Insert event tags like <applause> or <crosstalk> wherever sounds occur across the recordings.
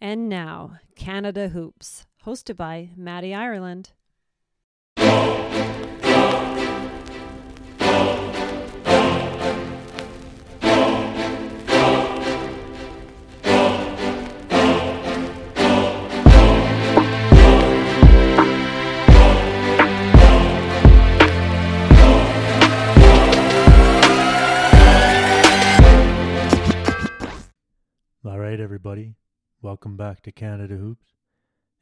And now, Canada Hoops, hosted by Maddie Ireland. Welcome back to Canada Hoops.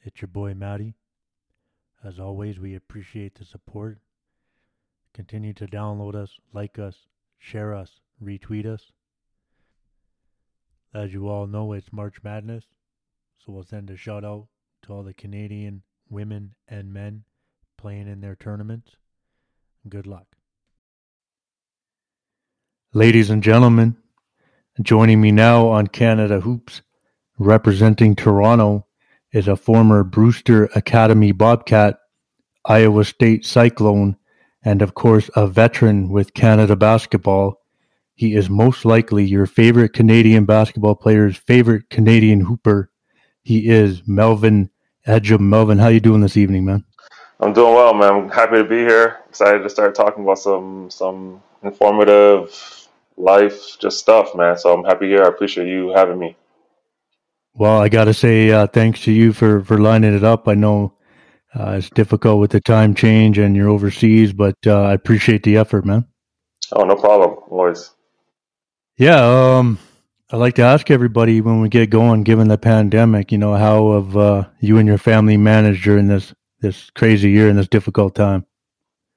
It's your boy Matty. As always, we appreciate the support. Continue to download us, like us, share us, retweet us. As you all know, it's March Madness, so we'll send a shout out to all the Canadian women and men playing in their tournaments. Good luck. Ladies and gentlemen, joining me now on Canada Hoops, representing Toronto, is a former Brewster Academy Bobcat, Iowa State Cyclone, and of course a veteran with Canada basketball. He is most likely your favorite Canadian basketball player's favorite Canadian hooper. He is Melvin Ejim. Melvin, how you doing this evening, man? I'm doing well, man. I'm happy to be here. Excited to start talking about some some informative life, just stuff, man. So I'm happy here. I appreciate you having me. Well, I got to say uh, thanks to you for for lining it up. I know uh, it's difficult with the time change and you're overseas, but uh, I appreciate the effort, man. Oh, no problem. Always. Yeah, um, I like to ask everybody when we get going, given the pandemic, you know, how have uh, you and your family managed during this this crazy year and this difficult time?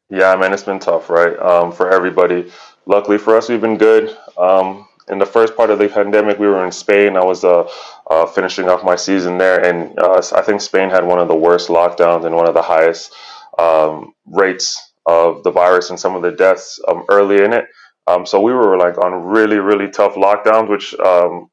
Yeah, man, it's been tough, right? Um, for everybody. Luckily for us, we've been good. Um, in the first part of the pandemic, we were in Spain. I was uh, uh, finishing off my season there, and uh, I think Spain had one of the worst lockdowns and one of the highest um, rates of the virus and some of the deaths um, early in it. Um, so we were like on really, really tough lockdowns, which um,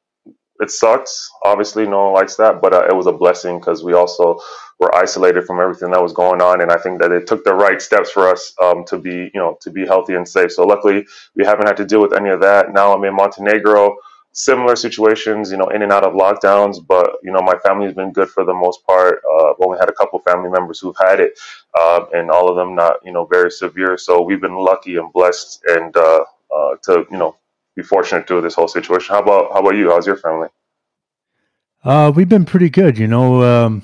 it sucks. Obviously, no one likes that, but uh, it was a blessing because we also were isolated from everything that was going on, and I think that it took the right steps for us um, to be, you know, to be healthy and safe. So luckily, we haven't had to deal with any of that. Now I'm in Montenegro. Similar situations, you know, in and out of lockdowns, but you know, my family's been good for the most part. Uh, I've only had a couple family members who've had it, uh, and all of them not, you know, very severe. So we've been lucky and blessed, and uh, uh to, you know, be fortunate through this whole situation. How about how about you? How's your family? Uh, we've been pretty good, you know. Um,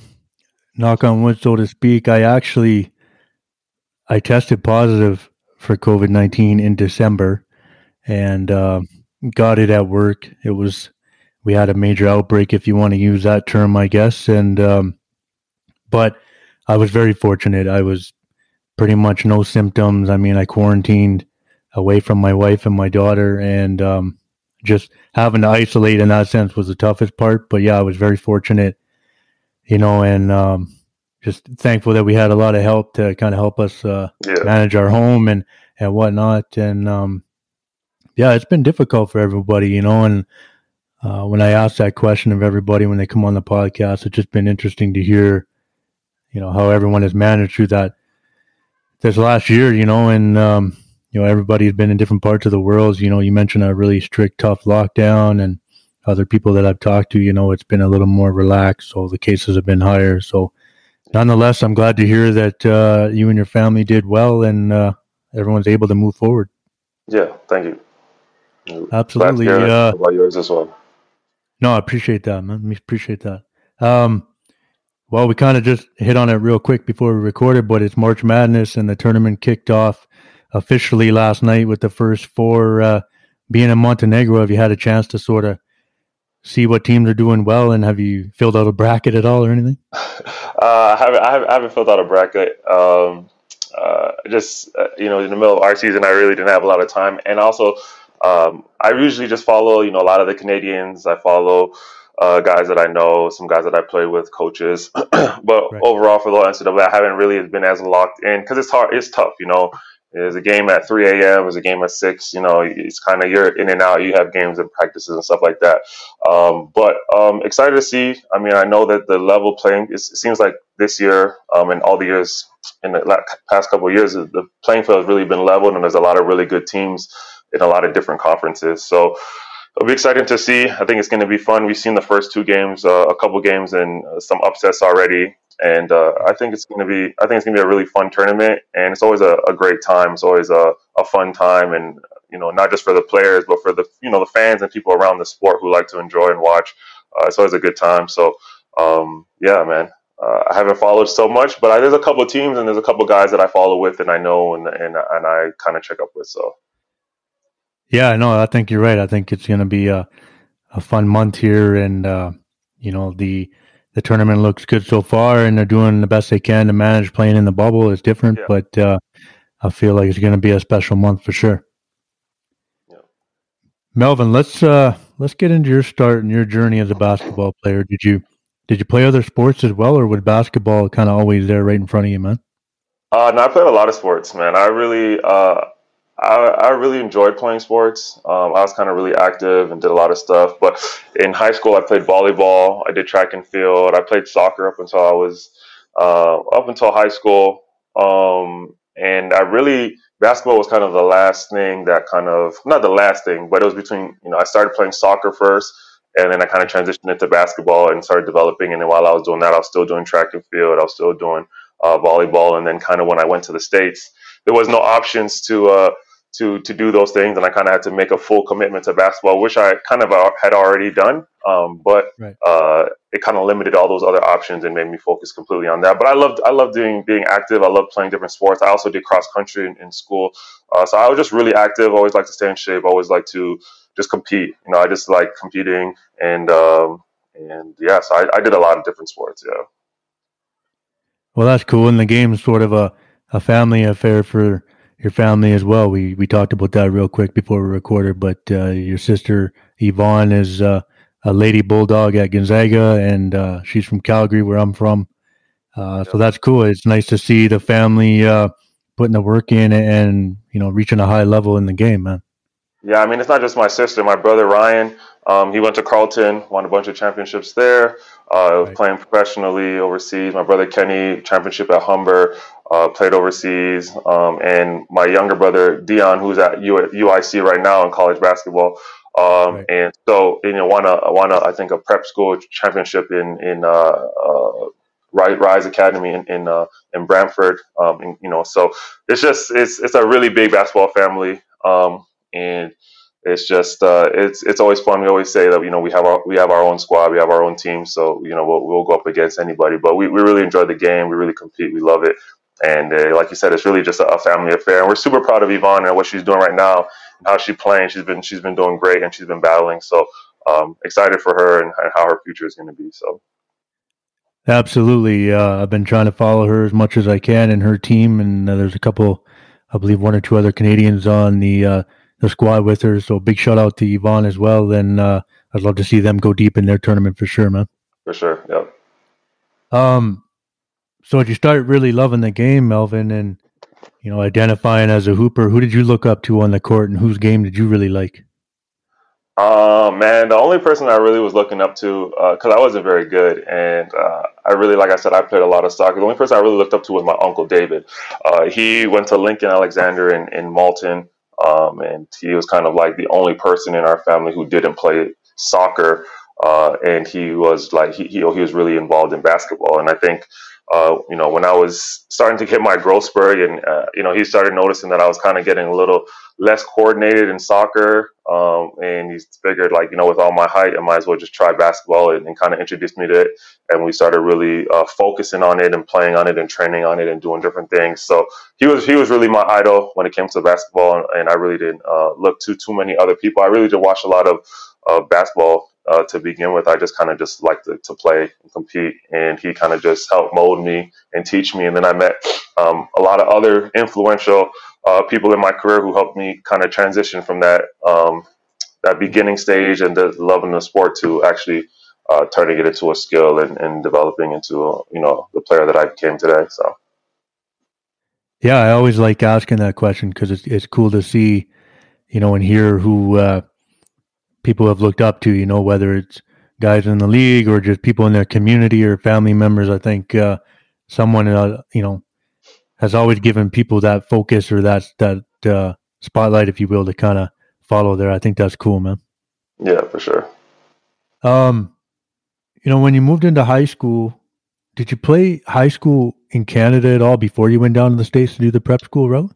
knock on wood, so to speak. I actually I tested positive for COVID nineteen in December, and uh, got it at work. It was we had a major outbreak, if you want to use that term, I guess. And um, but I was very fortunate. I was pretty much no symptoms. I mean, I quarantined away from my wife and my daughter, and um, just having to isolate in that sense was the toughest part. But yeah, I was very fortunate, you know, and um, just thankful that we had a lot of help to kind of help us uh, yeah. manage our home and and whatnot. And um, yeah, it's been difficult for everybody, you know. And uh, when I ask that question of everybody when they come on the podcast, it's just been interesting to hear, you know, how everyone has managed through that this last year, you know, and um, you know everybody's been in different parts of the world. You know you mentioned a really strict tough lockdown and other people that i've talked to you know it's been a little more relaxed so the cases have been higher. So nonetheless i'm glad to hear that uh, you and your family did well and uh, everyone's able to move forward. Yeah thank you absolutely uh, about yours as well no i appreciate that man I appreciate that um, well, we kind of just hit on it real quick before we recorded, but it's March Madness and the tournament kicked off officially last night with the first four uh, being in Montenegro. Have you had a chance to sort of see what teams are doing well, and have you filled out a bracket at all or anything? <sighs> Uh, I haven't. I haven't, I haven't filled out a bracket. Um, uh, just uh, you know, in the middle of our season, I really didn't have a lot of time, and also um, I usually just follow you know a lot of the Canadians. I follow. Uh, guys that I know, some guys that I play with, coaches. <clears throat> but right. overall, for the NCAA, I haven't really been as locked in because it's hard. It's tough, you know. There's a game at 3 a.m. There's a game at 6. You know, it's kind of you're in and out. You have games and practices and stuff like that. Um, but um, excited to see. I mean, I know that the level playing. It seems like this year um, and all the years in the past couple of years, the playing field has really been leveled, and there's a lot of really good teams in a lot of different conferences. So it'll be exciting to see. I think it's going to be fun. We've seen the first two games, uh, a couple games, and uh, some upsets already. And uh, I think it's going to be. I think it's going to be a really fun tournament, and it's always a, a great time. It's always a, a fun time, and you know, not just for the players, but for the you know the fans and people around the sport who like to enjoy and watch. Uh, it's always a good time. So um, yeah, man. Uh, I haven't followed so much, but I, there's a couple teams and there's a couple guys that I follow with and I know and and, and I kind of check up with. So yeah, no, I think you're right. I think it's going to be a a fun month here, and uh, you know the the tournament looks good so far, and they're doing the best they can to manage playing in the bubble. It's different, yeah. but uh, I feel like it's going to be a special month for sure. Yeah. Melvin, let's uh, let's get into your start and your journey as a basketball player. Did you did you play other sports as well, or was basketball kind of always there right in front of you, man? Uh, no, I played a lot of sports, man. I really uh, I, I really enjoyed playing sports. Um, I was kind of really active and did a lot of stuff. But in high school, I played volleyball. I did track and field. I played soccer up until I was uh, up until high school. Um, and I really basketball was kind of the last thing that kind of not the last thing, but it was between you know I started playing soccer first, and then I kind of transitioned into basketball and started developing. And then while I was doing that, I was still doing track and field. I was still doing uh, volleyball. And then kind of when I went to the states, there was no options to uh, to to do those things, and I kind of had to make a full commitment to basketball, which I kind of uh, had already done. Um, but right. uh, it kind of limited all those other options and made me focus completely on that. But I loved I loved doing being active. I loved playing different sports. I also did cross country in, in school, uh, so I was just really active. Always like to stay in shape. Always like to just compete. You know, I just like competing, and um, and yeah, so I, I did a lot of different sports. Yeah. Well, that's cool. And the game is sort of a, a family affair for your family as well. We we talked about that real quick before we recorded, but uh, your sister Yvonne is uh, a lady bulldog at Gonzaga, and uh, she's from Calgary, where I'm from. Uh, so that's cool. It's nice to see the family uh, putting the work in and you know reaching a high level in the game, man. Yeah, I mean it's not just my sister. My brother Ryan, um, he went to Carleton, won a bunch of championships there. Uh, right. Playing professionally overseas. My brother Kenny, championship at Humber uh, played overseas, um, and my younger brother Dion, who's at UIC right now in college basketball. Um, right. And so, you know, won a won a I think a prep school championship in in uh, uh, Rise Academy in in, uh, in Brantford. Um, and, you know, so it's just it's it's a really big basketball family, um, and it's just uh, it's it's always fun. We always say that you know we have our we have our own squad, we have our own team, so you know we'll, we'll go up against anybody. But we, we really enjoy the game. We really compete. We love it. And uh, like you said, it's really just a, a, family affair. And we're super proud of Yvonne and what she's doing right now and how she's playing. She's been she's been doing great and she's been battling. So um, excited for her and, and how her future is going to be. So. Absolutely. Uh, I've been trying to follow her as much as I can and her team. And uh, there's a couple, I believe one or two other Canadians on the, uh, the squad with her. So big shout out to Yvonne as well. And uh, I'd love to see them go deep in their tournament for sure, man. For sure. Yep. Um, so you start really loving the game, Melvin, and you know, identifying as a hooper, who did you look up to on the court, and whose game did you really like? Uh, man, the only person I really was looking up to, because uh, I wasn't very good, and uh, I really, like I said, I played a lot of soccer. The only person I really looked up to was my uncle David. Uh, he went to Lincoln Alexander in, in Malton, um, and he was kind of like the only person in our family who didn't play soccer, uh, and he was like he, he he was really involved in basketball, and I think uh, you know, when I was starting to hit my growth spurt, and uh, you know, he started noticing that I was kind of getting a little less coordinated in soccer, um, and he figured, like, you know, with all my height, I might as well just try basketball, and, and kind of introduced me to it. And we started really uh, focusing on it and playing on it and training on it and doing different things. So he was he was really my idol when it came to basketball, and, I really didn't uh, look to too many other people. I really did watch a lot of basketball uh, to begin with. I just kind of just liked to, to, play and compete, and he kind of just helped mold me and teach me. And then I met um, a lot of other influential uh, people in my career who helped me kind of transition from that um, that beginning stage and the loving the sport to actually uh, turning it into a skill and, and developing into a, you know the player that I became today. So. Yeah, I always like asking that question because it's it's cool to see, you know, and hear who uh, people have looked up to, you know, whether it's guys in the league or just people in their community or family members. I think uh, someone, uh, you know, has always given people that focus or that that uh, spotlight, if you will, to kind of follow there. I think that's cool, man. Yeah, for sure. Um, you know, when you moved into high school, did you play high school in Canada at all before you went down to the states to do the prep school route?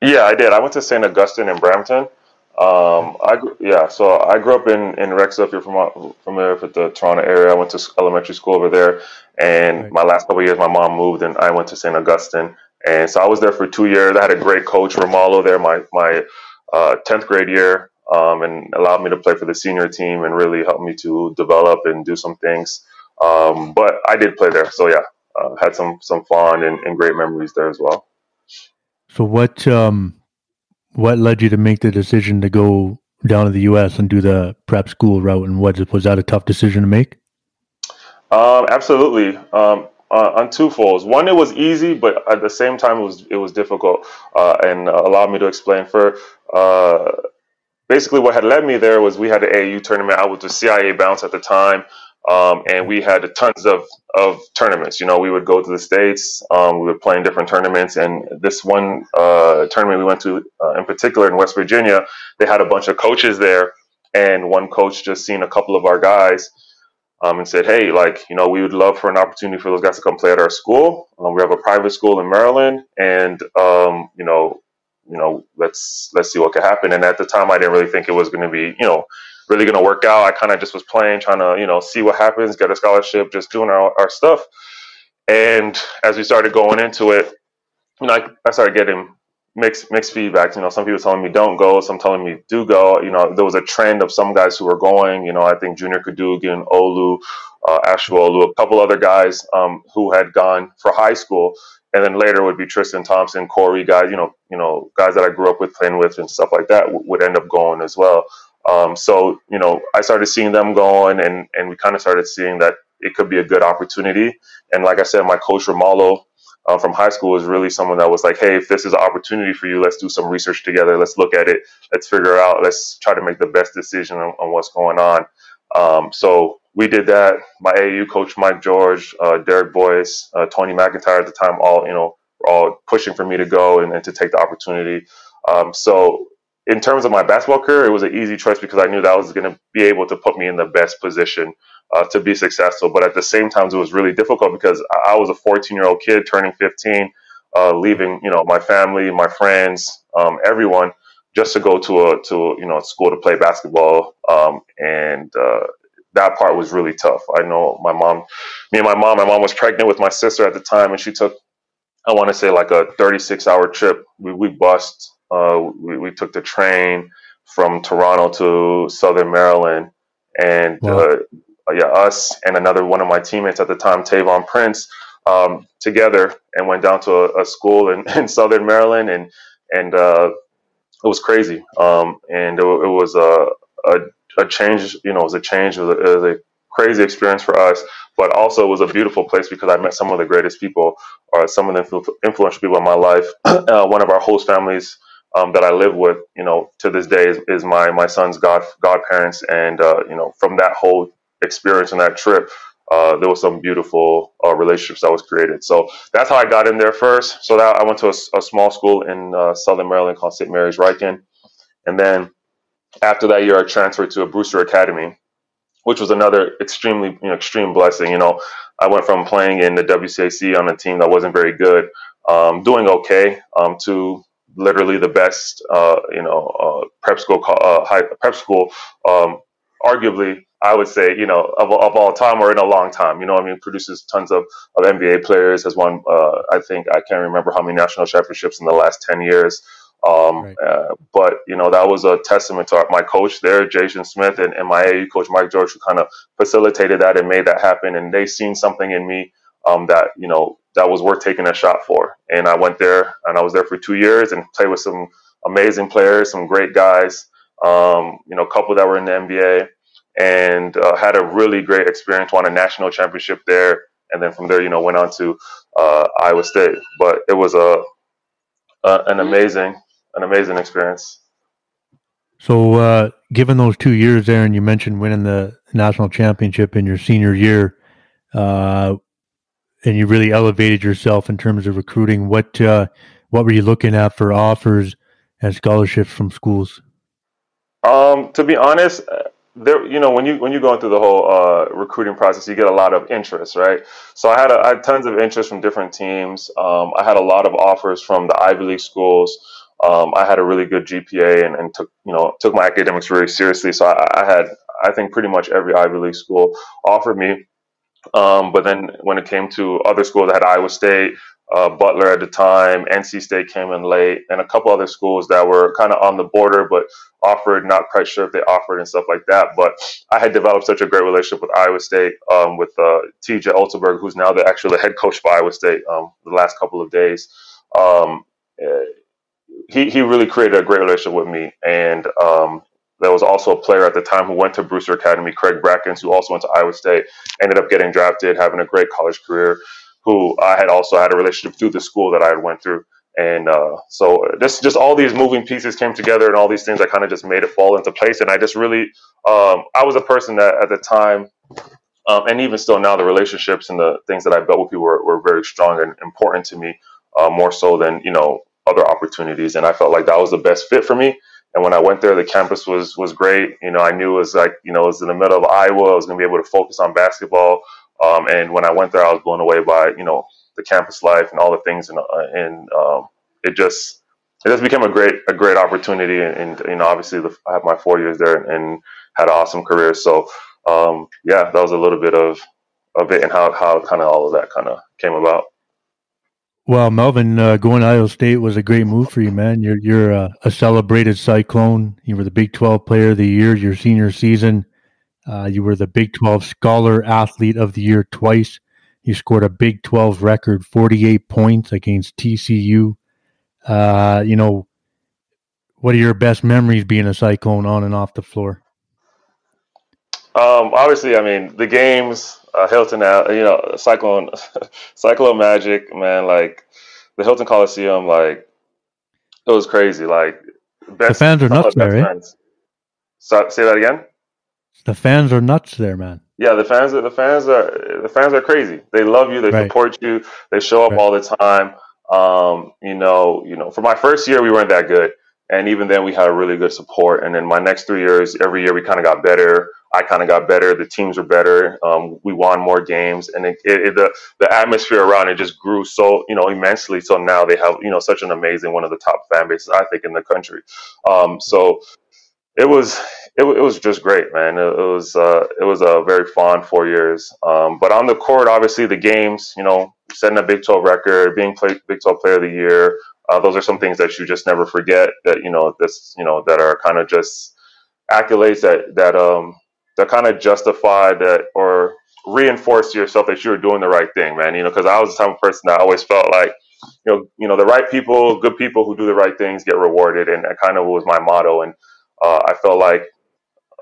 Yeah, I did. I went to St. Augustine in Brampton. Um, I yeah, so I grew up in in Rexdale. If you're from familiar with the Toronto area, I went to elementary school over there, and right. my last couple years, my mom moved, and I went to St. Augustine, and so I was there for two years. I had a great coach, Romalo, there my my uh, tenth grade year, um, and allowed me to play for the senior team, and really helped me to develop and do some things. Um, but I did play there, so yeah, uh, had some some fun and, and great memories there as well. So what um what led you to make the decision to go down to the U.S. and do the prep school route, and was was that a tough decision to make? Um, absolutely. Um, uh, on two folds. One, it was easy, but at the same time, it was it was difficult, uh, and uh, allowed me to explain. For uh, basically, what had led me there was we had an AAU tournament. I was the CIA bounce at the time. Um, and we had tons of, of tournaments. You know, we would go to the states. Um, we would play in different tournaments, and this one uh, tournament we went to, uh, in particular in West Virginia, they had a bunch of coaches there, and one coach just seen a couple of our guys. Um, and said, "Hey, like you know, we would love for an opportunity for those guys to come play at our school. Um, we have a private school in Maryland, and um, you know, you know, let's let's see what could happen." And at the time, I didn't really think it was going to be, you know, really going to work out. I kind of just was playing, trying to, you know, see what happens, get a scholarship, just doing our, our stuff. And as we started going into it, you know, I, I started getting mixed mixed feedback. You know, some people telling me don't go, some telling me do go. You know, there was a trend of some guys who were going. You know, I think Junior Cadougan, Olu, uh, Ashaolu, a couple other guys um, who had gone for high school, and then later would be Tristan Thompson, Corey, guys. You know, you know, guys that I grew up with, playing with, and stuff like that w- would end up going as well. Um, so you know, I started seeing them going, and and we kind of started seeing that it could be a good opportunity. And like I said, my coach Romalo uh, from high school was really someone that was like, hey, if this is an opportunity for you, let's do some research together. Let's look at it. Let's figure out. Let's try to make the best decision on, on what's going on. Um, so we did that. My AAU coach Mike George, uh, Derek Boyce, uh, Tony McIntyre at the time, all you know, were all pushing for me to go and, and to take the opportunity. Um, so in terms of my basketball career, it was an easy choice because I knew that was going to be able to put me in the best position uh, to be successful. But at the same time, it was really difficult because I was a 14 year old kid turning 15, uh, leaving you know my family, my friends, um, everyone, just to go to a to you know school to play basketball. Um, and uh, that part was really tough. I know my mom, me and my mom. My mom was pregnant with my sister at the time, and she took I want to say like a 36 hour trip. We we bust uh, we, we, took the train from Toronto to Southern Maryland, and wow. uh, yeah, us and another one of my teammates at the time, Tavon Prince, um, together and went down to a, a school in, <laughs> in, Southern Maryland, and and uh, it was crazy. Um, and it, it was a, a, a change. You know, it was a change. It was a, it was a crazy experience for us, but also it was a beautiful place because I met some of the greatest people, or some of the influential people in my life. <clears throat> Uh, one of our host families um, that I live with, you know, to this day is, is my my son's god godparents, and uh, you know, from that whole experience and that trip, uh, there was some beautiful uh, relationships that was created. So that's how I got in there first. So that I went to a, a small school in uh, Southern Maryland called St. Mary's Ryken, and then after that year, I transferred to a Brewster Academy, which was another extremely you know extreme blessing. You know, I went from playing in the WCAC on a team that wasn't very good, um, doing okay, um, to literally the best, uh, you know, uh, prep school, uh, high prep school, um, arguably, I would say, you know, of, of all time or in a long time. You know, I mean, produces tons of, of NBA players. Has won, uh, I think, I can't remember how many national championships in the last ten years. Um, right. uh, but you know that was a testament to our, my coach there, Jason Smith, and, and my AAU coach Mike George, who kind of facilitated that and made that happen. And they seen something in me um, that you know that was worth taking a shot for. And I went there and I was there for two years and played with some amazing players, some great guys, um, you know, a couple that were in the NBA and uh, had a really great experience, won a national championship there. And then from there, you know, went on to uh, Iowa State. But it was a, a an amazing, an amazing experience. So, uh, given those two years there, and you mentioned winning the national championship in your senior year, uh, and you really elevated yourself in terms of recruiting. What uh, what were you looking at for offers and scholarships from schools? Um, to be honest, there, you know, when you when you go through the whole uh, recruiting process, you get a lot of interest, right? So I had, a, I had tons of interest from different teams. Um, I had a lot of offers from the Ivy League schools. Um, I had a really good GPA and, and took you know took my academics very seriously. So I, I had I think pretty much every Ivy League school offered me. Um, but then when it came to other schools, I had Iowa State, uh, Butler at the time, NC State came in late, and a couple other schools that were kind of on the border but offered, not quite sure if they offered and stuff like that. But I had developed such a great relationship with Iowa State, um, with uh, TJ Otzelberger, who's now the actual head coach for Iowa State um, the last couple of days. Um, eh, he, he really created a great relationship with me. And um, there was also a player at the time who went to Brewster Academy, Craig Brackins, who also went to Iowa State, ended up getting drafted, having a great college career, who I had also had a relationship through the school that I had went through. And uh, so this just all these moving pieces came together and all these things I kind of just made it fall into place. And I just really, um, I was a person that at the time, um, and even still now, the relationships and the things that I built with people were, were very strong and important to me, uh, more so than, you know, other opportunities. And I felt like that was the best fit for me. And when I went there, the campus was was great. You know, I knew it was like you know it was in the middle of Iowa. I was going to be able to focus on basketball. Um, and when I went there, I was blown away by you know the campus life and all the things, and uh, and um, it just it just became a great a great opportunity. And, and you know, obviously, the, I had my four years there and, had an awesome career. So um, yeah, that was a little bit of of it and how how kind of all of that kind of came about. Well, Melvin, uh, going to Iowa State was a great move for you, man. You're you're a, a, celebrated Cyclone. You were the Big Twelve Player of the Year your senior season. Uh, you were the Big Twelve Scholar Athlete of the Year twice. You scored a Big Twelve record, forty eight points against TCU. Uh, you know, what are your best memories being a Cyclone on and off the floor? Um, obviously, I mean the games uh, Hilton, uh, you know, Cyclone, <laughs> Cyclone Magic, man, like the Hilton Coliseum, like it was crazy. Like best, the fans are nuts there, eh? So, say that again. The fans are nuts there, man. Yeah, the fans, are, the fans are, the fans are crazy. They love you. They right. support you. They show up right. all the time. Um, you know, you know, for my first year, we weren't that good, and even then, we had a really good support. And then my next three years, every year, we kind of got better. I kind of got better. The teams were better. Um, we won more games, and it, it, the the atmosphere around it just grew so you know immensely. So now they have you know such an amazing one of the top fan bases I think in the country. Um, so it was it, it, was just great, man. It, it was uh, it was a very fun four years. Um, but on the court, obviously the games, you know, setting a Big 12 record, being play, Big 12 Player of the Year, uh, those are some things that you just never forget. That you know this you know that are kind of just accolades that that um to kind of justify that or reinforce to yourself that you were doing the right thing, man. You know, because I was the type of person that always felt like, you know, you know, the right people, good people who do the right things get rewarded, and that kind of was my motto. And uh, I felt like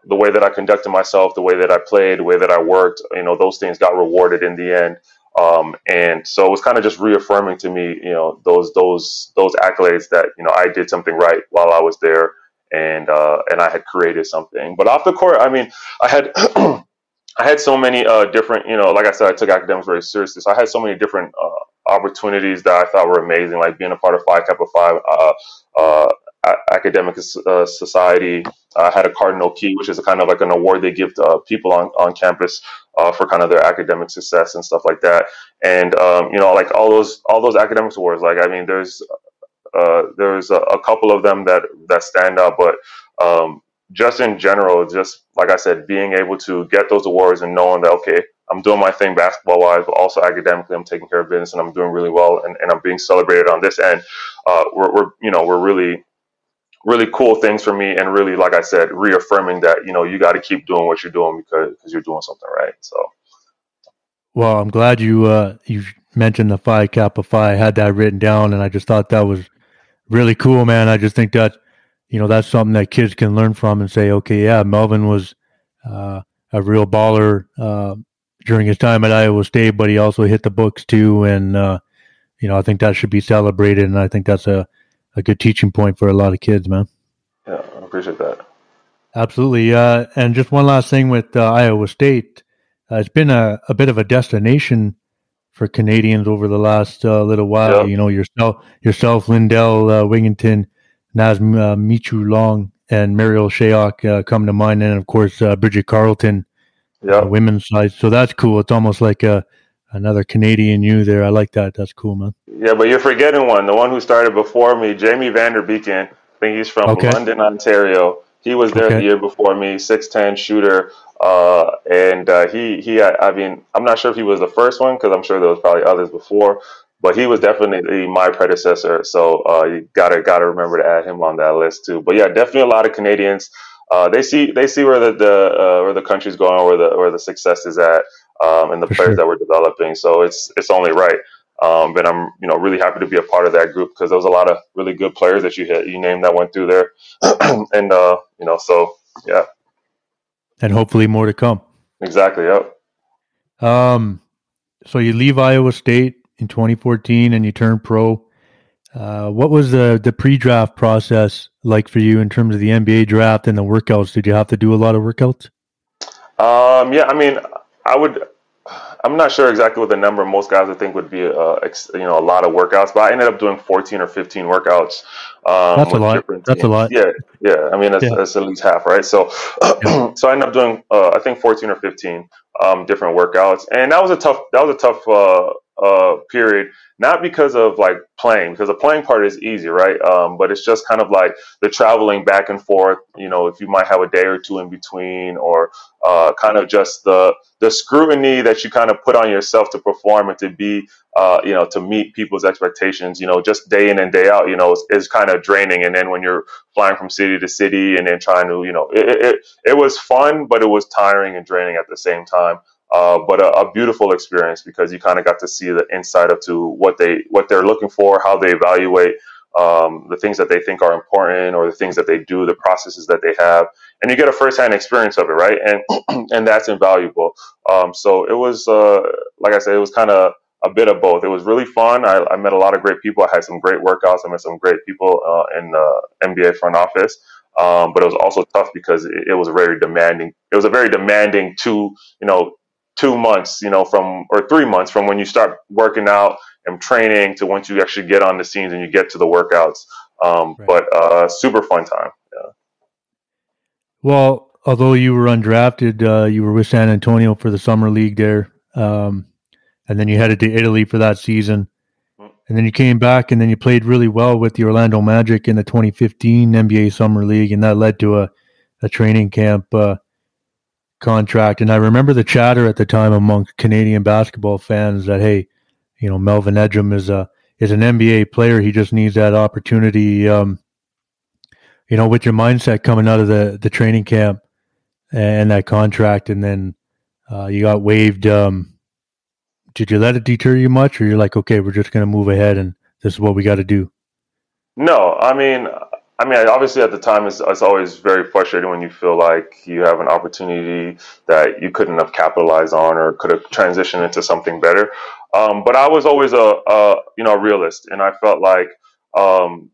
the way that I conducted myself, the way that I played, the way that I worked, you know, those things got rewarded in the end. Um, and so it was kind of just reaffirming to me, you know, those those those accolades that you know I did something right while I was there and uh, and I had created something. But off the court, I mean, I had <clears throat> I had so many uh, different, you know, like I said, I took academics very seriously. So I had so many different uh, opportunities that I thought were amazing, like being a part of Phi Kappa Phi uh, uh, academic uh, society. I had a Cardinal Key, which is a kind of like an award they give to people on, on campus for kind of their academic success and stuff like that. And um, you know, like all those all those academics awards, like I mean, there's uh, there's a, a, couple of them that that stand out, but um, just in general, just like I said, being able to get those awards and knowing that okay, I'm doing my thing basketball wise, but also academically, I'm taking care of business and I'm doing really well, and, and I'm being celebrated on this end. Uh, we're, we're you know we're really really cool things for me, and really like I said, reaffirming that you know you got to keep doing what you're doing because because you're doing something right. So. Well, I'm glad you uh, you mentioned the Phi Kappa Phi. I had that written down, and I just thought that was really cool, man. I just think that you know that's something that kids can learn from and say, okay, yeah, Melvin was uh, a real baller uh, during his time at Iowa State, but he also hit the books too, and uh, you know I think that should be celebrated, and I think that's a a good teaching point for a lot of kids, man. Yeah, I appreciate that. Absolutely, uh, and just one last thing with uh, Iowa State, uh, it's been a, a bit of a destination for Canadians over the last uh, little while. You know, yourself, yourself, Lindell, uh, Wigginton, Naz uh, Mitrou-Long, and Marial Shayok uh, come to mind, and of course uh, Bridget Carleton, Yeah. uh, women's side. So that's cool. It's almost like a another Canadian you there. I like that. That's cool, man. Yeah, but you're forgetting one. The one who started before me, Jamie Vanderbeeken. I think he's from Okay. London, Ontario. He was there Okay. the year before me, six ten shooter, uh, and uh, he he. I, I mean, I'm not sure if he was the first one because I'm sure there was probably others before, but he was definitely my predecessor. So uh, you gotta gotta remember to add him on that list too. But yeah, definitely a lot of Canadians. Uh, they see they see where the, the uh, where the country's going, where the where the success is at, um, and the players that we're developing. So it's it's only right. Um, but I'm, you know, really happy to be a part of that group because there was a lot of really good players that you hit, you named that went through there, <clears throat> and uh, you know, so yeah, And hopefully more to come. exactly, yep. Um, so you leave Iowa State in 2014 and you turn pro. Uh, what was the the pre-draft process like for you in terms of the NBA draft and the workouts? Did you have to do a lot of workouts? Um, yeah, I mean, I would. I'm not sure exactly what the number most guys would think would be, uh, ex, you know, a lot of workouts, but I ended up doing 14 or 15 workouts. Um, That's a lot. That's a lot. Yeah, yeah. I mean, that's, Yeah. that's at least half, right? So, <clears throat> so I ended up doing, uh, I think 14 or 15 um, different workouts, and that was a tough. That was a tough uh, uh, period. Not because of like playing, because the playing part is easy, right? Um, but it's just kind of like the traveling back and forth. You know, if you might have a day or two in between, or uh, kind of just the the scrutiny that you kind of put on yourself to perform and to be, uh, you know, to meet people's expectations. You know, just day in and day out. You know, is, is kind of draining. And then when you're flying from city to city and then trying to, you know, it it, it, it was fun, but it was tiring and draining at the same time. Uh, but a, a beautiful experience because you kind of got to see the inside of to what they what they're looking for, how they evaluate um, the things that they think are important or the things that they do, the processes that they have, and you get a firsthand experience of it, right? And <clears throat> and that's invaluable. Um, so it was, uh, like I said, it was kind of a bit of both. It was really fun. I, I met a lot of great people. I had some great workouts. I met some great people uh, in the NBA front office. Um, but it was also tough because it, it was very demanding. It was a very demanding two, you know, two months, you know, from or three months from when you start working out and training to once you actually get on the scenes and you get to the workouts. Um, Right. But uh, super fun time. Well, although you were undrafted, uh, you were with San Antonio for the summer league there, um, and then you headed to Italy for that season, and then you came back, and then you played really well with the Orlando Magic in the 2015 NBA Summer League, and that led to a, a training camp uh, contract. And I remember the chatter at the time among Canadian basketball fans that hey, you know, Melvin Ejim is a is an NBA player. He just needs that opportunity. Um, you know, with your mindset coming out of the the training camp and that contract, and then uh, you got waived. Um, did you let it deter you much, or you're like, okay, we're just going to move ahead, and this is what we got to do? No, I mean, I mean, obviously at the time, it's, it's always very frustrating when you feel like you have an opportunity that you couldn't have capitalized on or could have transitioned into something better. Um, but I was always a, a, you know, realist, and I felt like, um,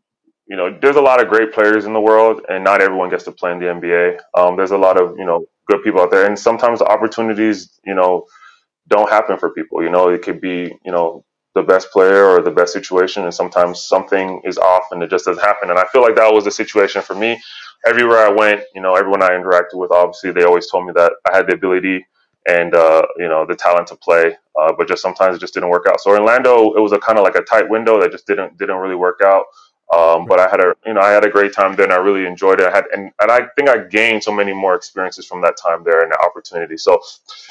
you know, there's a lot of great players in the world, and not everyone gets to play in the NBA. Um, there's a lot of, you know, good people out there, and sometimes opportunities, you know, don't happen for people. You know, it could be, you know, the best player or the best situation, and sometimes something is off and it just doesn't happen. And I feel like that was the situation for me. Everywhere I went, you know, everyone I interacted with, obviously, they always told me that I had the ability and uh, you know the talent to play, uh, but just sometimes it just didn't work out. So Orlando, it was a kind of like a tight window that just didn't didn't really work out. Um, but I had a you know I had a great time there, and I really enjoyed it. I had and, and I think I gained so many more experiences from that time there and the opportunity. So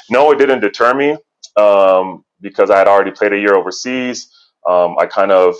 no, it didn't deter me um, because I had already played a year overseas. Um, I kind of,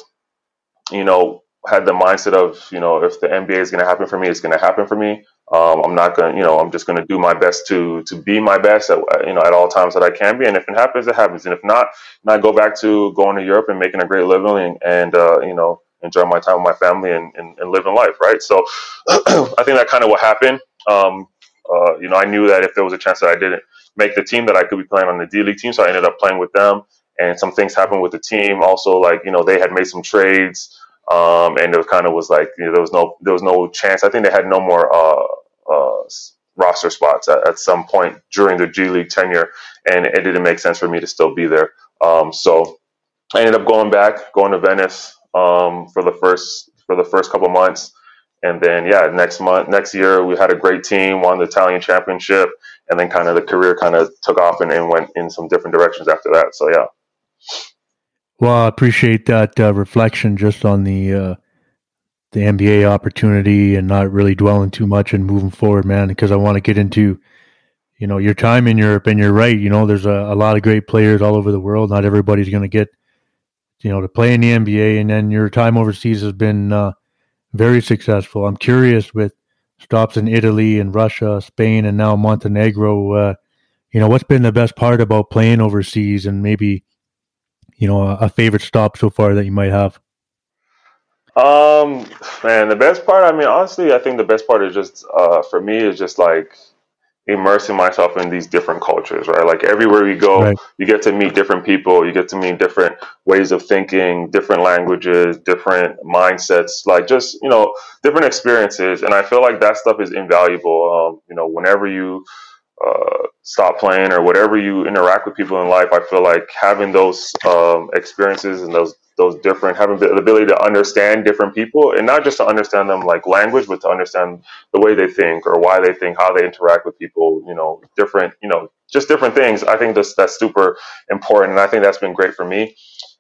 you know, had the mindset of, you know, if the NBA is going to happen for me, it's going to happen for me. Um, I'm not going to, you know, I'm just going to do my best to to be my best, at, you know, at all times that I can be. And if it happens, it happens. And if not, then I go back to going to Europe and making a great living and, and uh, you know, enjoy my time with my family and, and, and living life, right? So <clears throat> I think that kind of what happened. Um, uh, you know, I knew that if there was a chance that I didn't make the team, that I could be playing on the D League team. So I ended up playing with them. And some things happened with the team. Also, like you know, they had made some trades, um, and it kind of was like you know, there was no there was no chance. I think they had no more uh, uh, roster spots at, at, some point during the G League tenure, and it didn't make sense for me to still be there. Um, so I ended up going back, going to Venice um, for the first for the first couple months, And then, yeah, next month, next year, we had a great team, won the Italian championship, and then kind of the career kind of took off and, and went in some different directions after that. So, yeah. Well, I appreciate that uh, reflection just on the uh, the NBA opportunity and not really dwelling too much and moving forward, man. Because I want to get into you know your time in Europe, and you're right. You know, there's a, a lot of great players all over the world. Not everybody's going to get you know to play in the NBA, and then your time overseas has been uh, very successful. I'm curious with stops in Italy and Russia, Spain, and now Montenegro. Uh, you know, what's been the best part about playing overseas, and maybe you know a, a favorite stop so far that you might have? Um, man, the best part. I mean, honestly, I think the best part is just uh, for me is just like immersing myself in these different cultures, right? Like everywhere you go, right. you get to meet different people, you get to meet different ways of thinking, different languages, different mindsets, like just, you know, different experiences. And I feel like that stuff is invaluable. Um, you know, whenever you uh, stop playing or whatever you interact with people in life, I feel like having those um, experiences and those those different having the ability to understand different people and not just to understand them like language but to understand the way they think or why they think how they interact with people you know different you know just different things. I think that's that's super important and i think that's been great for me.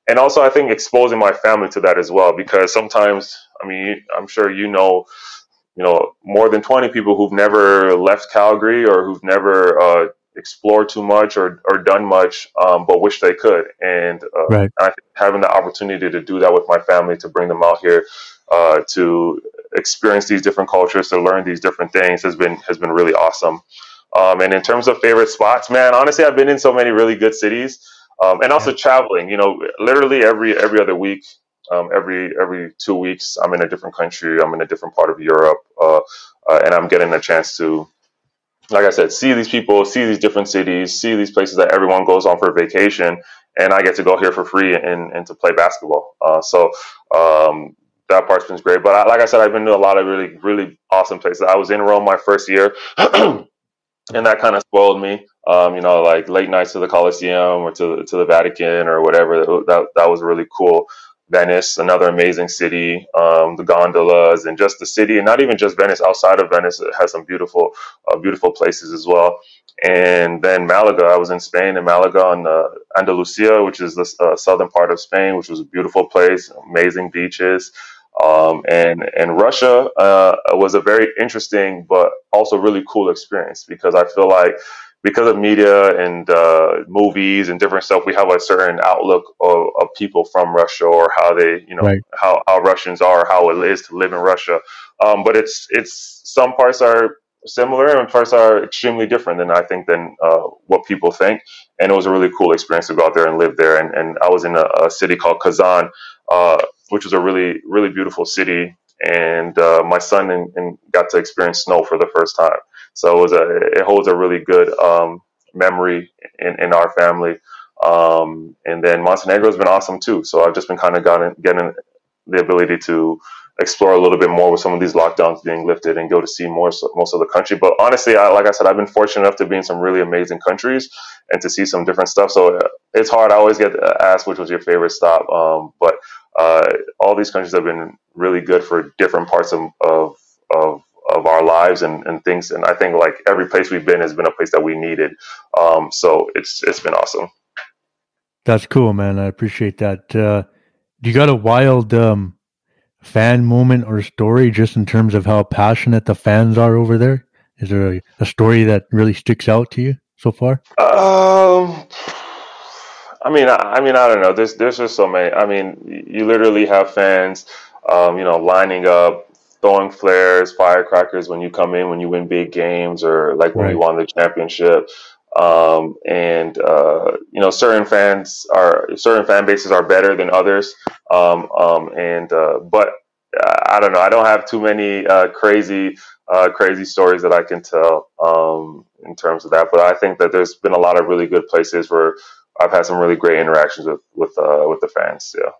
And also i think exposing my family to that as well because sometimes i mean i'm sure you know you know more than 20 people who've never left calgary or who've never uh, explored too much or, or done much, um, but wish they could. And uh, right. I think having the opportunity to do that with my family, to bring them out here, uh, to experience these different cultures, to learn these different things, has been has been really awesome. Um, and in terms of favorite spots, man, honestly, I've been in so many really good cities, um, and also traveling. You know, literally every every other week. Um, every every two weeks, I'm in a different country. I'm in a different part of Europe, uh, uh and I'm getting a chance to like I said, see these people, see these different cities, see these places that everyone goes on for vacation, and I get to go here for free and, and to play basketball. Uh, so um, that part's been great. But I, like I said, I've been to a lot of really, really awesome places. I was in Rome my first year, <clears throat> and that kind of spoiled me. Um, you know, like late nights to the Coliseum or to to the Vatican or whatever. That that was really cool. Venice, another amazing city, um, the gondolas, and just the city, and not even just Venice. Outside of Venice, it has some beautiful, uh, beautiful places as well. And then Malaga, I was in Spain in Malaga on uh, Andalusia, which is the uh, southern part of Spain, which was a beautiful place, amazing beaches. Um, and and Russia uh, was a very interesting but also really cool experience because I feel like because of media and uh, movies and different stuff, we have a certain outlook of, of people from Russia or how they, you know, right. how, how Russians are, how it is to live in Russia. Um, but it's it's some parts are similar and parts are extremely different than I think than uh, what people think. And it was a really cool experience to go out there and live there. And, and I was in a, a city called Kazan, uh, which was a really really beautiful city. And uh, my son and, and got to experience snow for the first time. So it was a it holds a really good um, memory in, in our family. Um, and then Montenegro has been awesome too. So I've just been kind of gotten getting the ability to explore a little bit more with some of these lockdowns being lifted and go to see more most of the country. But honestly, I, like I said, I've been fortunate enough to be in some really amazing countries and to see some different stuff. So uh, it's hard. I always get asked which was your favorite stop, um, but uh, all these countries have been really good for different parts of, of, of of our lives and, and things. And I think like every place we've been has been a place that we needed. Um, so it's it's been awesome. That's cool, man. I appreciate that. Uh, you got a wild um, fan moment or story just in terms of how passionate the fans are over there? Is there a, a story that really sticks out to you so far? Um, I mean, I, I, mean, I don't know. There's there's just so many. I mean, you literally have fans, um, you know, lining up throwing flares, firecrackers when you come in when you win big games or like when right. you won the championship. Um, and uh, you know, certain fans are certain fan bases are better than others. Um, um, and uh, but I don't know. I don't have too many uh, crazy uh, crazy stories that I can tell um, in terms of that. But I think that there's been a lot of really good places where I've had some really great interactions with with uh, with the fans. Yeah.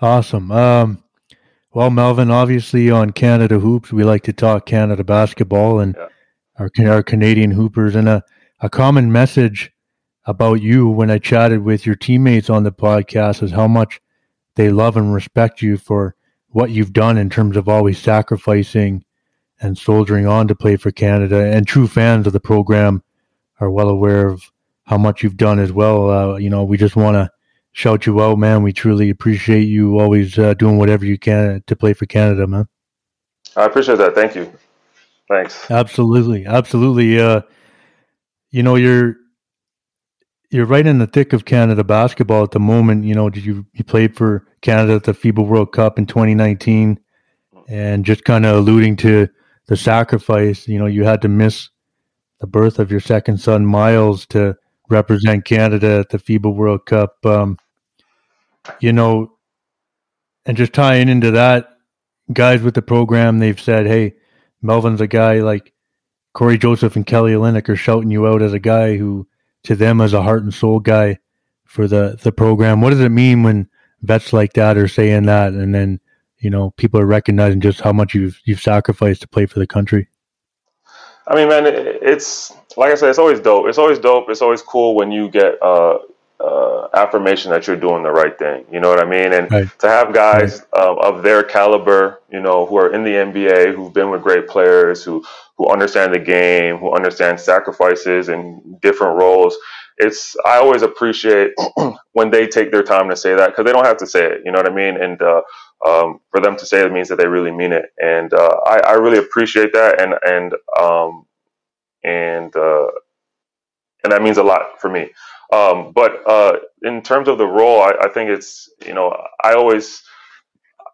Awesome. Well, Melvin, obviously on Canada Hoops, we like to talk Canada basketball and yeah. our, our Canadian hoopers. And a, a common message about you when I chatted with your teammates on the podcast is how much they love and respect you for what you've done in terms of always sacrificing and soldiering on to play for Canada. And true fans of the program are well aware of how much you've done as well. Uh, you know, we just want to shout you out, man. We truly appreciate you always uh, doing whatever you can to play for Canada, man. I appreciate that. Thank you. Thanks. Absolutely, absolutely. Uh, you know, you're you're right in the thick of Canada basketball at the moment. You know, did you you played for Canada at the FIBA World Cup in 2019, and just kind of alluding to the sacrifice. You know, you had to miss the birth of your second son, Miles, to represent Canada at the FIBA World Cup. Um, you know, and just tying into that, guys with the program, they've said, hey, Melvin's a guy like Corey Joseph and Kelly Olynyk are shouting you out as a guy who, to them, as a heart and soul guy for the, the program. What does it mean when vets like that are saying that and then, you know, people are recognizing just how much you've, you've sacrificed to play for the country? I mean, man, it's like I said, it's always dope. It's always dope. It's always cool when you get uh, uh, affirmation that you're doing the right thing. You know what I mean? And right. to have guys right. uh, of their caliber, you know, who are in the NBA, who've been with great players, who who understand the game, who understand sacrifices and different roles. It's I always appreciate <clears throat> when they take their time to say that because they don't have to say it. You know what I mean? And uh, um, for them to say it means that they really mean it, and uh, I, I, really appreciate that, and and um, and uh, and that means a lot for me. Um, but uh, in terms of the role, I, I, think it's you know I always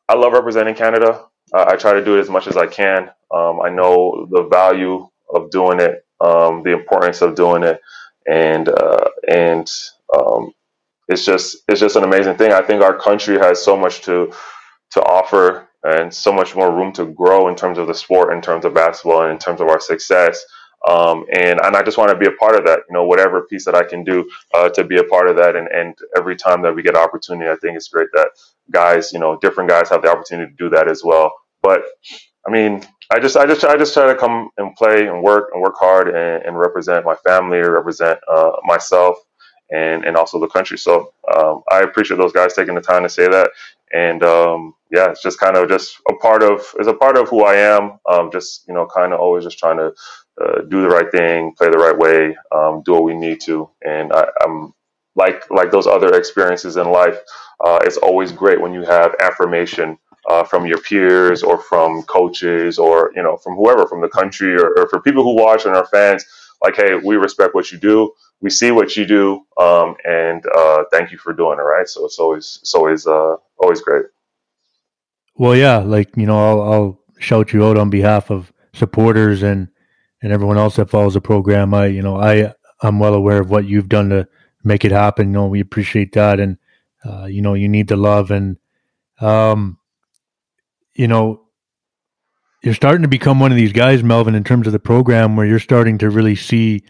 I love representing Canada. I try to do it as much as I can. Um, I know the value of doing it, um, the importance of doing it, and uh, and um, it's just it's just an amazing thing. I think our country has so much to to offer and so much more room to grow in terms of the sport, in terms of basketball, and in terms of our success. Um, and and I just want to be a part of that. You know, whatever piece that I can do uh, to be a part of that. And and every time that we get opportunity, I think it's great that guys, you know, different guys have the opportunity to do that as well. But I mean, I just I just I just try to come and play and work and work hard and, and represent my family, represent uh, myself, and and also the country. So um, I appreciate those guys taking the time to say that, and um, yeah, it's just kind of just a part of it's a part of who I am. Um, just you know, kind of always just trying to uh, do the right thing, play the right way, um, do what we need to, and I, am like like those other experiences in life. Uh, it's always great when you have affirmation uh, from your peers or from coaches or you know from whoever from the country or, or for people who watch and are fans. Like, hey, we respect what you do we see what you do, um, and uh, thank you for doing it. Right, so it's always it's always uh, always great. Well, yeah, like you know, I'll, I'll shout you out on behalf of supporters and and everyone else that follows the program. I, you know, I I'm well aware of what you've done to make it happen. You know, we appreciate that, and uh, you know, you need the love, and um, you know, you're starting to become one of these guys, Melvin, in terms of the program, where you're starting to really see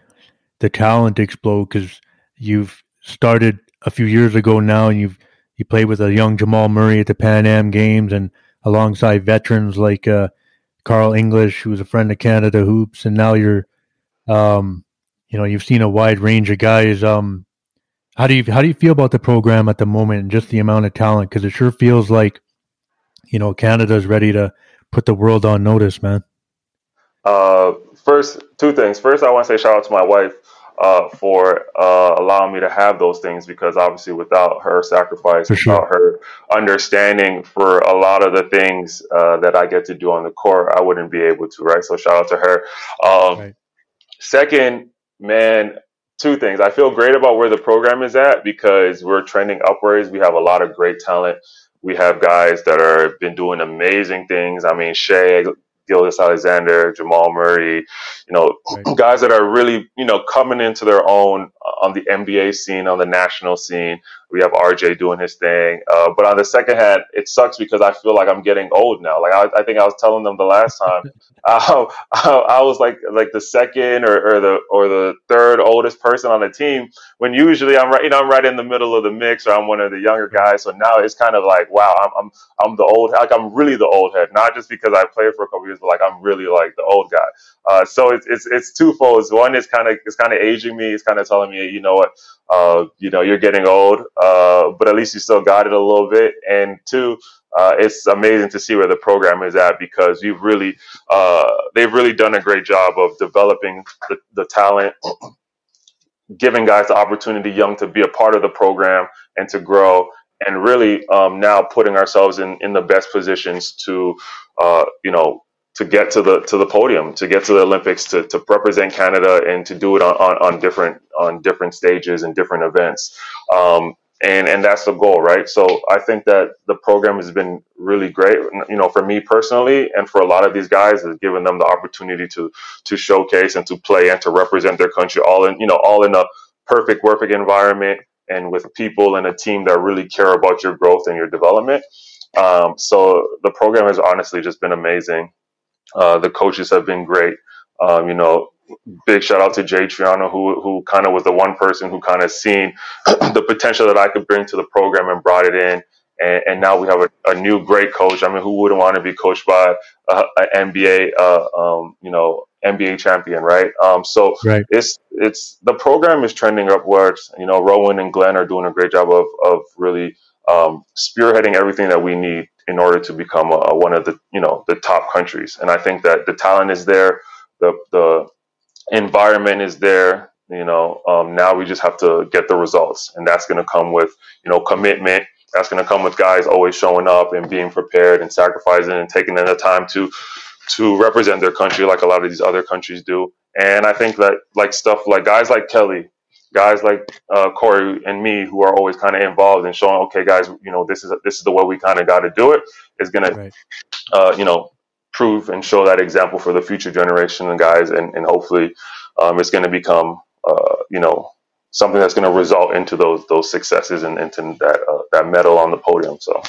the talent explode because you've started a few years ago now and you've you played with a young Jamal Murray at the Pan Am Games and alongside veterans like uh, Carl English, who's a friend of Canada Hoops, and now you're, um, you know, you've seen a wide range of guys. Um, how do you how do you feel about the program at the moment and just the amount of talent? Because it sure feels like, you know, Canada's ready to put the world on notice, man. Uh, first, two things. First, I want to say shout out to my wife uh, for uh, allowing me to have those things because obviously without her sacrifice, for without her understanding for a lot of the things uh, that I get to do on the court, I wouldn't be able to, right? So shout out to her. Um, right. Second, man, two things. I feel great about where the program is at because we're trending upwards. We have a lot of great talent. We have guys that are been doing amazing things. I mean, Shai Gilgeous-Alexander, Jamal Murray, you know, right. guys that are really, you know, coming into their own uh, on the NBA scene, on the national scene. We have RJ doing his thing. Uh, but on the second hand, it sucks because I feel like I'm getting old now. Like I, I think I was telling them the last time, <laughs> uh, I, I, was like like the second or, or, the or the third oldest person on the team. When usually I'm right, you know, I'm right in the middle of the mix, or I'm one of the younger guys. So now it's kind of like, wow, I'm I'm, I'm the old, head, like I'm really the old head, not just because I played for a couple years, but like I'm really like the old guy. Uh, so it's it's it's twofold. One is kind of it's kind of aging me. It's kind of telling me, you know what, uh, you know, you're getting old, uh, but at least you still got it a little bit. And two, uh, it's amazing to see where the program is at because you've really uh, they've really done a great job of developing the, the talent giving guys the opportunity young to be a part of the program and to grow and really um, now putting ourselves in, in the best positions to you know to get to the to the podium to get to the olympics to, to represent canada and to do it on, on, on different on different stages and different events. Um, and and that's the goal right? So i think that the program has been really great you know for me personally and for a lot of these guys has given them the opportunity to to showcase and to play and to represent their country all in you know all in a perfect perfect environment and with people and a team that really care about your growth and your development. Um, so the program has honestly just been amazing uh, the coaches have been great um, you know big shout out to Jay Triano, who who kind of was the one person who kind of seen <clears throat> the potential that I could bring to the program and brought it in. And, and now we have a, a, new great coach. I mean, who wouldn't want to be coached by an NBA, uh, um, you know, NBA champion, right? Um, so right. it's it's the program is trending upwards. You know, Rowan and Glen are doing a great job of of really um, spearheading everything that we need in order to become a, a one of the you know the top countries. And I think that the talent is there. The the environment is there. You know, um, now we just have to get the results, and that's going to come with you know commitment. That's going to come with guys always showing up and being prepared and sacrificing and taking the time to to represent their country like a lot of these other countries do. And I think that like stuff like guys like Kelly, guys like uh, Corey and me who are always kind of involved in showing, okay, guys, you know, this is this is the way we kind of got to do it. Is gonna, uh, you know, prove and show that example for the future generation and guys, and, and hopefully um, it's going to become, uh, you know, something that's going to result into those those successes and into that uh, that medal on the podium. So,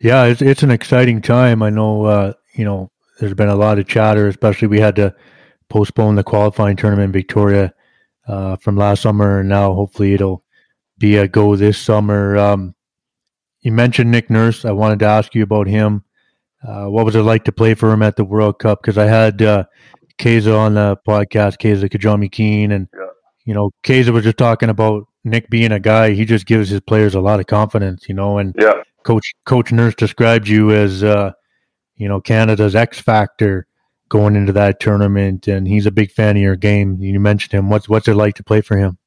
yeah, it's it's an exciting time. I know, uh, you know, there's been a lot of chatter, especially we had to postpone the qualifying tournament in Victoria uh, from last summer, and now hopefully it'll be a go this summer. Um, you mentioned Nick Nurse. I wanted to ask you about him. Uh, what was it like to play for him at the World Cup? Because I had uh, Keza on the podcast, Keza Kajami-Keane, and yeah. you know, Keza was just talking about Nick being a guy. He just gives his players a lot of confidence, you know. And yeah. Coach Coach Nurse described you as, uh, you know, Canada's X factor going into that tournament, and he's a big fan of your game. You mentioned him. What's what's it like to play for him?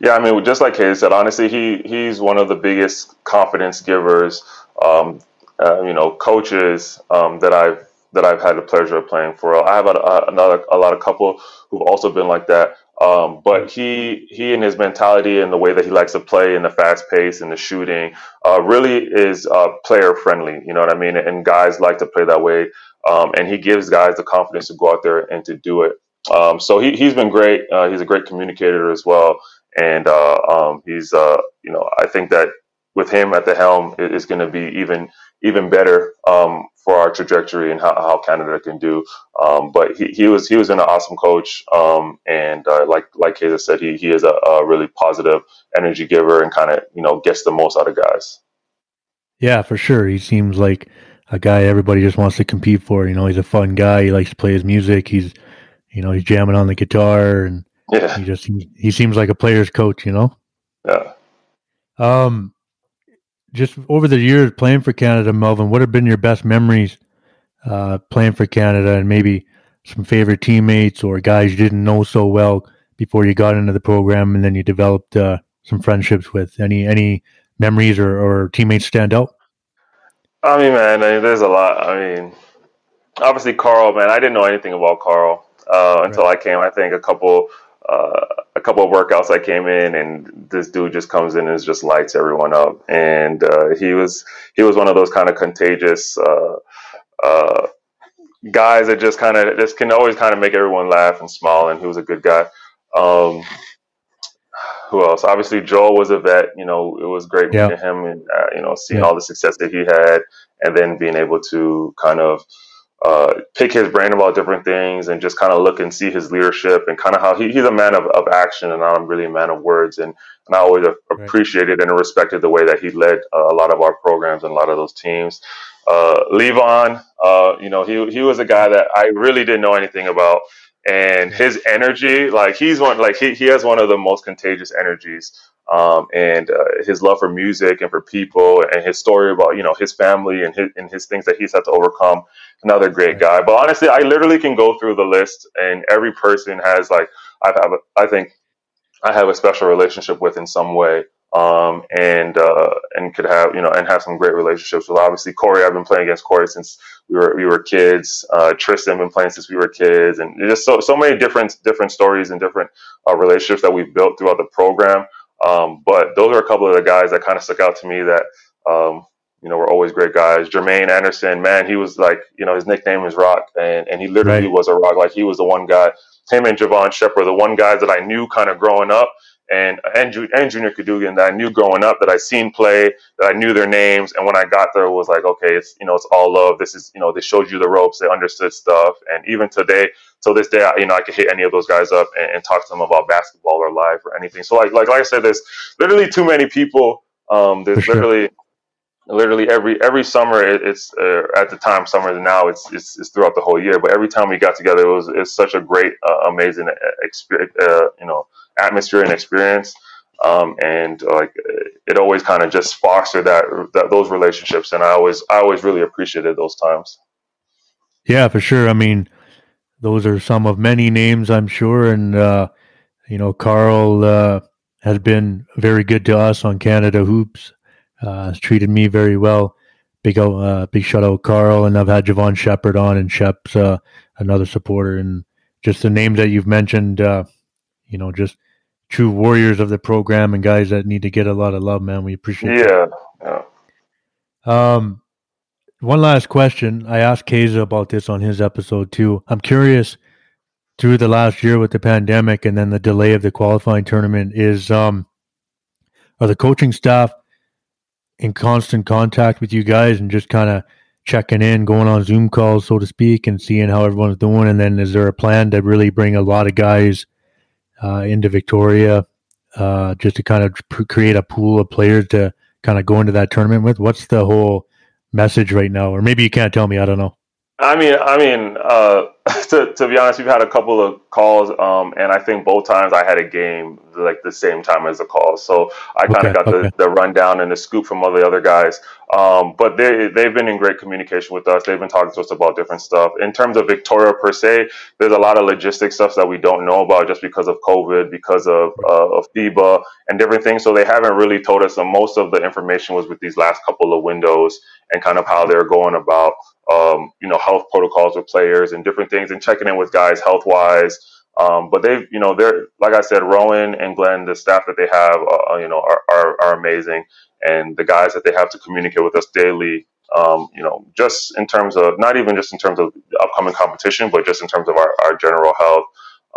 Yeah, I mean, just like Keza said, honestly, he he's one of the biggest confidence givers um, uh, you know, coaches um, that I've that I've had the pleasure of playing for. I have a, a, another a lot of couple who've also been like that. Um, but he he and his mentality and the way that he likes to play and the fast pace and the shooting uh, really is uh, player friendly. You know what I mean? And guys like to play that way. Um, and he gives guys the confidence to go out there and to do it. Um, so he he's been great. Uh, he's a great communicator as well. And uh, um, he's uh, you know I think that with him at the helm is going to be even even better um, for our trajectory and how, how Canada can do. Um, but he, he was he was an awesome coach, um, and uh, like like Keza said, he he is a, a really positive energy giver and kind of you know gets the most out of guys. Yeah, for sure. He seems like a guy everybody just wants to compete for. You know, he's a fun guy. He likes to play his music. He's you know he's jamming on the guitar and yeah. he just he seems like a player's coach. You know. Yeah. Um, just over the years playing for Canada, Melvin, what have been your best memories uh, playing for Canada, and maybe some favorite teammates or guys you didn't know so well before you got into the program, and then you developed uh, some friendships with? Any any memories or, or teammates stand out? I mean, man, I mean, there's a lot. I mean, obviously Carl, man, I didn't know anything about Carl uh, until right. I came. I think a couple uh, a couple of workouts I came in, and this dude just comes in and just lights everyone up. And uh, he was he was one of those kind of contagious uh, uh guys that just kind of just can always kind of make everyone laugh and smile. And he was a good guy. Um, who else? Obviously, Joel was a vet. You know, it was great yeah. meeting him and uh, you know seeing yeah. all the success that he had, and then being able to kind of uh, pick his brain about different things and just kind of look and see his leadership and kind of how he, he's a man of, of action and I'm really a man of words. And, and I always appreciated and respected the way that he led uh, a lot of our programs and a lot of those teams. uh, Levon, uh, you know, he he was a guy that I really didn't know anything about, and his energy, like he's one, like he he has one of the most contagious energies. Um, and uh, his love for music and for people, and his story about you know his family and his and his things that he's had to overcome. Another great guy. But honestly, I literally can go through the list, and every person has like I have. I think I have a special relationship with in some way um, and uh, and could have you know and have some great relationships with. Obviously, Corey, I've been playing against Corey since we were we were kids. Uh, Tristan been playing since we were kids, and just so so many different different stories and different uh, relationships that we've built throughout the program. Um, but those are a couple of the guys that kind of stuck out to me that. Um, you know, were always great guys. Jermaine Anderson, man, he was like, you know, his nickname is Rock, and, and he literally right. was a rock. Like he was the one guy. Him and Jevohn Shepherd, the one guys that I knew kind of growing up, and and, and Junior Cadougan that I knew growing up, that I seen play, that I knew their names, and when I got there, it was like, okay, it's you know, it's all love. This is you know, they showed you the ropes, they understood stuff, and even today, till this day, I, you know, I could hit any of those guys up and, and, talk to them about basketball or life or anything. So like like like I said, there's literally too many people. Um, there's sure. literally literally every every summer it's uh, at the time summer now it's, it's, it's throughout the whole year but every time we got together it was it's such a great uh, amazing uh, experience uh, you know atmosphere and experience. Um, and like it always kind of just fostered that, that those relationships, and I always I always really appreciated those times. Yeah, for sure. I mean, those are some of many names, I'm sure, and uh, you know, Carl uh, has been very good to us on Canada Hoops. Uh, treated me very well. Big uh, big shout out Carl, and I've had Jevohn Shepherd on, and Shep's uh, another supporter, and just the names that you've mentioned. Uh, you know, just true warriors of the program and guys that need to get a lot of love, man. We appreciate yeah, yeah. Um, one last question. I asked Keza about this on his episode too. I'm curious through the last year with the pandemic and then the delay of the qualifying tournament is um are the coaching staff in constant contact with you guys and just kind of checking in, going on Zoom calls, so to speak, and seeing how everyone's doing? And then is there a plan to really bring a lot of guys uh, into Victoria uh, just to kind of create a pool of players to kind of go into that tournament with? What's the whole message right now? Or maybe you can't tell me. I don't know. I mean, I mean, uh, <laughs> to, to be honest, we've had a couple of calls, um, and I think both times I had a game like the same time as the call, so I kind of okay, got okay. the, the rundown and the scoop from all the other guys. Um, but they they've been in great communication with us. They've been talking to us about different stuff. In terms of Victoria per se, there's a lot of logistic stuff that we don't know about just because of COVID, because of uh, of FIBA and different things. So they haven't really told us. And most of the information was with these last couple of windows and kind of how they're going about um, you know, health protocols with players and different things and checking in with guys health wise. Um, but they've, you know, they're, like I said, Rowan and Glen, the staff that they have, uh, uh, you know, are, are, are, amazing. And the guys that they have to communicate with us daily, um, you know, just in terms of, not even just in terms of the upcoming competition, but just in terms of our, our general health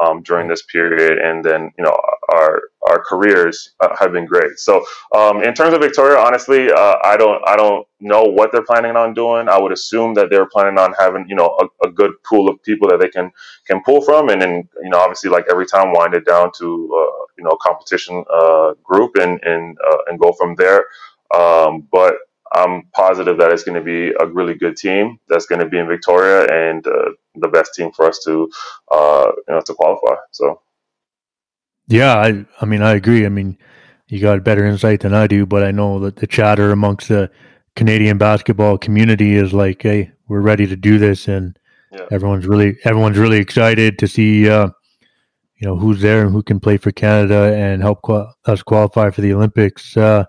um, during this period. And then, you know, our, our careers uh, have been great. So um, in terms of Victoria, honestly, uh, I don't I don't know what they're planning on doing. I would assume that they're planning on having you know a, a good pool of people that they can can pull from, and then you know obviously like every time wind it down to uh, you know competition uh, group and and uh, and go from there. Um, but I'm positive that it's going to be a really good team that's going to be in Victoria and uh, the best team for us to you know to qualify. So. Yeah, I I mean I agree. I mean you got better insight than I do, but I know that the chatter amongst the Canadian basketball community is like, hey, we're ready to do this, and yeah. everyone's really everyone's really excited to see uh, you know who's there and who can play for Canada and help qual- us qualify for the Olympics. Uh,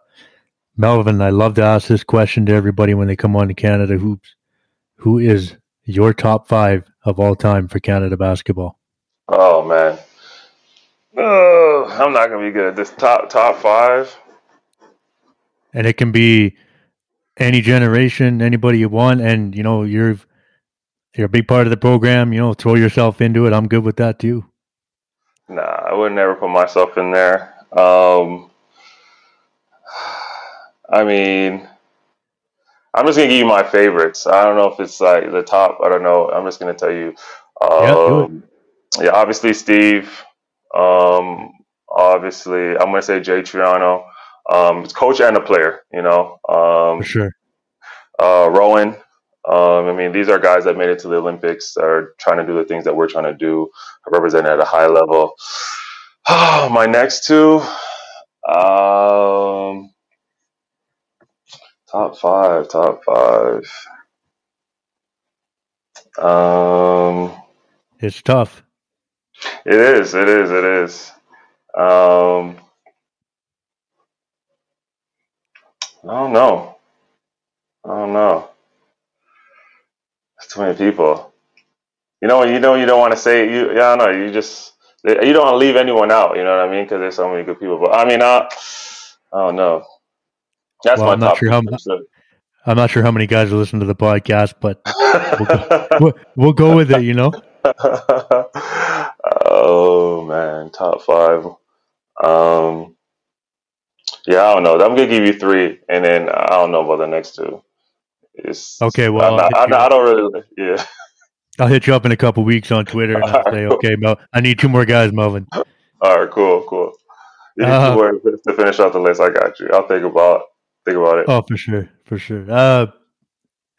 Melvin, I love to ask this question to everybody when they come on to Canada Hoops. Who is your top five of all time for Canada basketball? Oh man, Oh, I'm not gonna be good. This top top five, and it can be any generation, anybody you want, and you know you're you're a big part of the program. You know, throw yourself into it. I'm good with that too. Nah, I would never put myself in there. Um, I mean, I'm just gonna give you my favorites. I don't know if it's like the top. I don't know. I'm just gonna tell you. Um, yeah, yeah, obviously Steve. Um, obviously, I'm going to say Jay Triano. Um, it's coach and a player, you know. Um, For sure. Uh, Rowan, Um, I mean, these are guys that made it to the Olympics, are trying to do the things that we're trying to do, represent at a high level. <sighs> My next two, um, top five, top five. Um, It's tough. it is, it is, it is. Um, I don't know. I don't know. Too many people. You know, you know, you don't want to say you. Yeah, I know. You just you don't want to leave anyone out. You know what I mean? Because there's so many good people. But I mean, I, I don't know. That's Well, my I'm not sure how. I'm not sure how many guys are listening to the podcast, but <laughs> we'll, we'll go with it. You know. <laughs> oh man, top five. Um, yeah, I don't know. I'm gonna give you three, and then I don't know about the next two. It's Okay, well, I'm not, I'll I'm hit not, you I don't really. Yeah. <laughs> I'll hit you up in a couple weeks on Twitter and I'll say, okay, Mel, I need two more guys, Melvin. All right. Cool. Cool. You need Uh, two words to finish off the list. I got you. I'll think about think about it. Oh, for sure, for sure. Uh,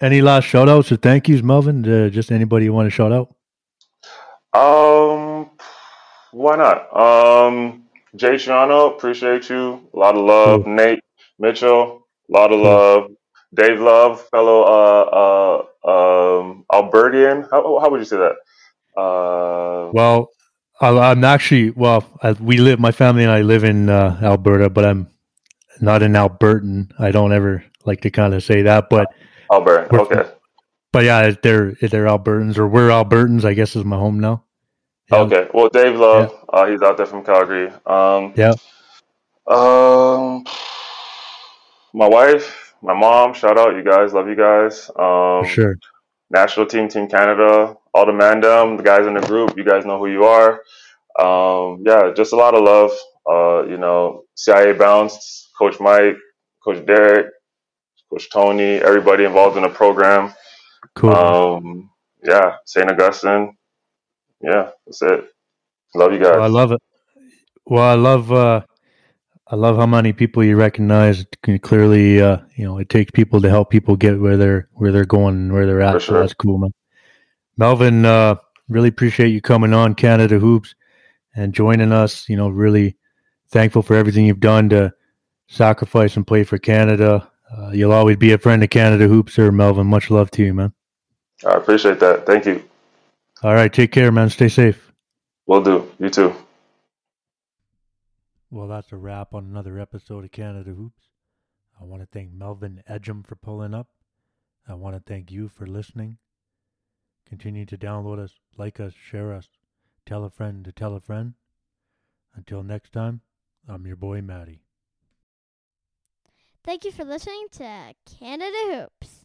any last shout outs or thank yous, Melvin? Uh, just anybody you want to shout out? Um, why not? Um, Jay Triano, appreciate you. A lot of love. Nate Mitchell, a lot of Cool. love. Dave Love, fellow uh uh um Albertian. How how would you say that? Uh, Well, I, I'm actually well. I, we live. My family and I live in uh, Alberta, but I'm not an Albertan. I don't ever like to kind of say that, but Albert. Okay. but yeah, they're they're Albertans or we're Albertans. I guess is my home now. Yeah. Okay. Well, Dave Love, uh, he's out there from Calgary. Um, Yeah. Um, my wife, my mom, shout out, you guys, love you guys. Um, For sure. national team, Team Canada, all the mandem, the guys in the group, you guys know who you are. Um, yeah, just a lot of love. Uh, you know, CIA bounced, Coach Mike, Coach Derek, Coach Tony, everybody involved in the program. Cool. Um, yeah, St. Augustine. Yeah, that's it. Love you guys. Well, I love it. Well, I love uh, I love how many people you recognize. Clearly, uh, you know, it takes people to help people get where they're where they're going and where they're at. For So that's cool, man. Melvin, uh, really appreciate you coming on Canada Hoops and joining us. You know, really thankful for everything you've done to sacrifice and play for Canada. Uh, you'll always be a friend of Canada Hoops, sir, Melvin. Much love to you, man. I appreciate that. Thank you. All right, take care, man. Stay safe. Will do. You too. Well, that's a wrap on another episode of Canada Hoops. I want to thank Melvin Ejim for pulling up. I want to thank you for listening. Continue to download us, like us, share us, tell a friend to tell a friend. Until next time, I'm your boy Matty. Thank you for listening to Canada Hoops.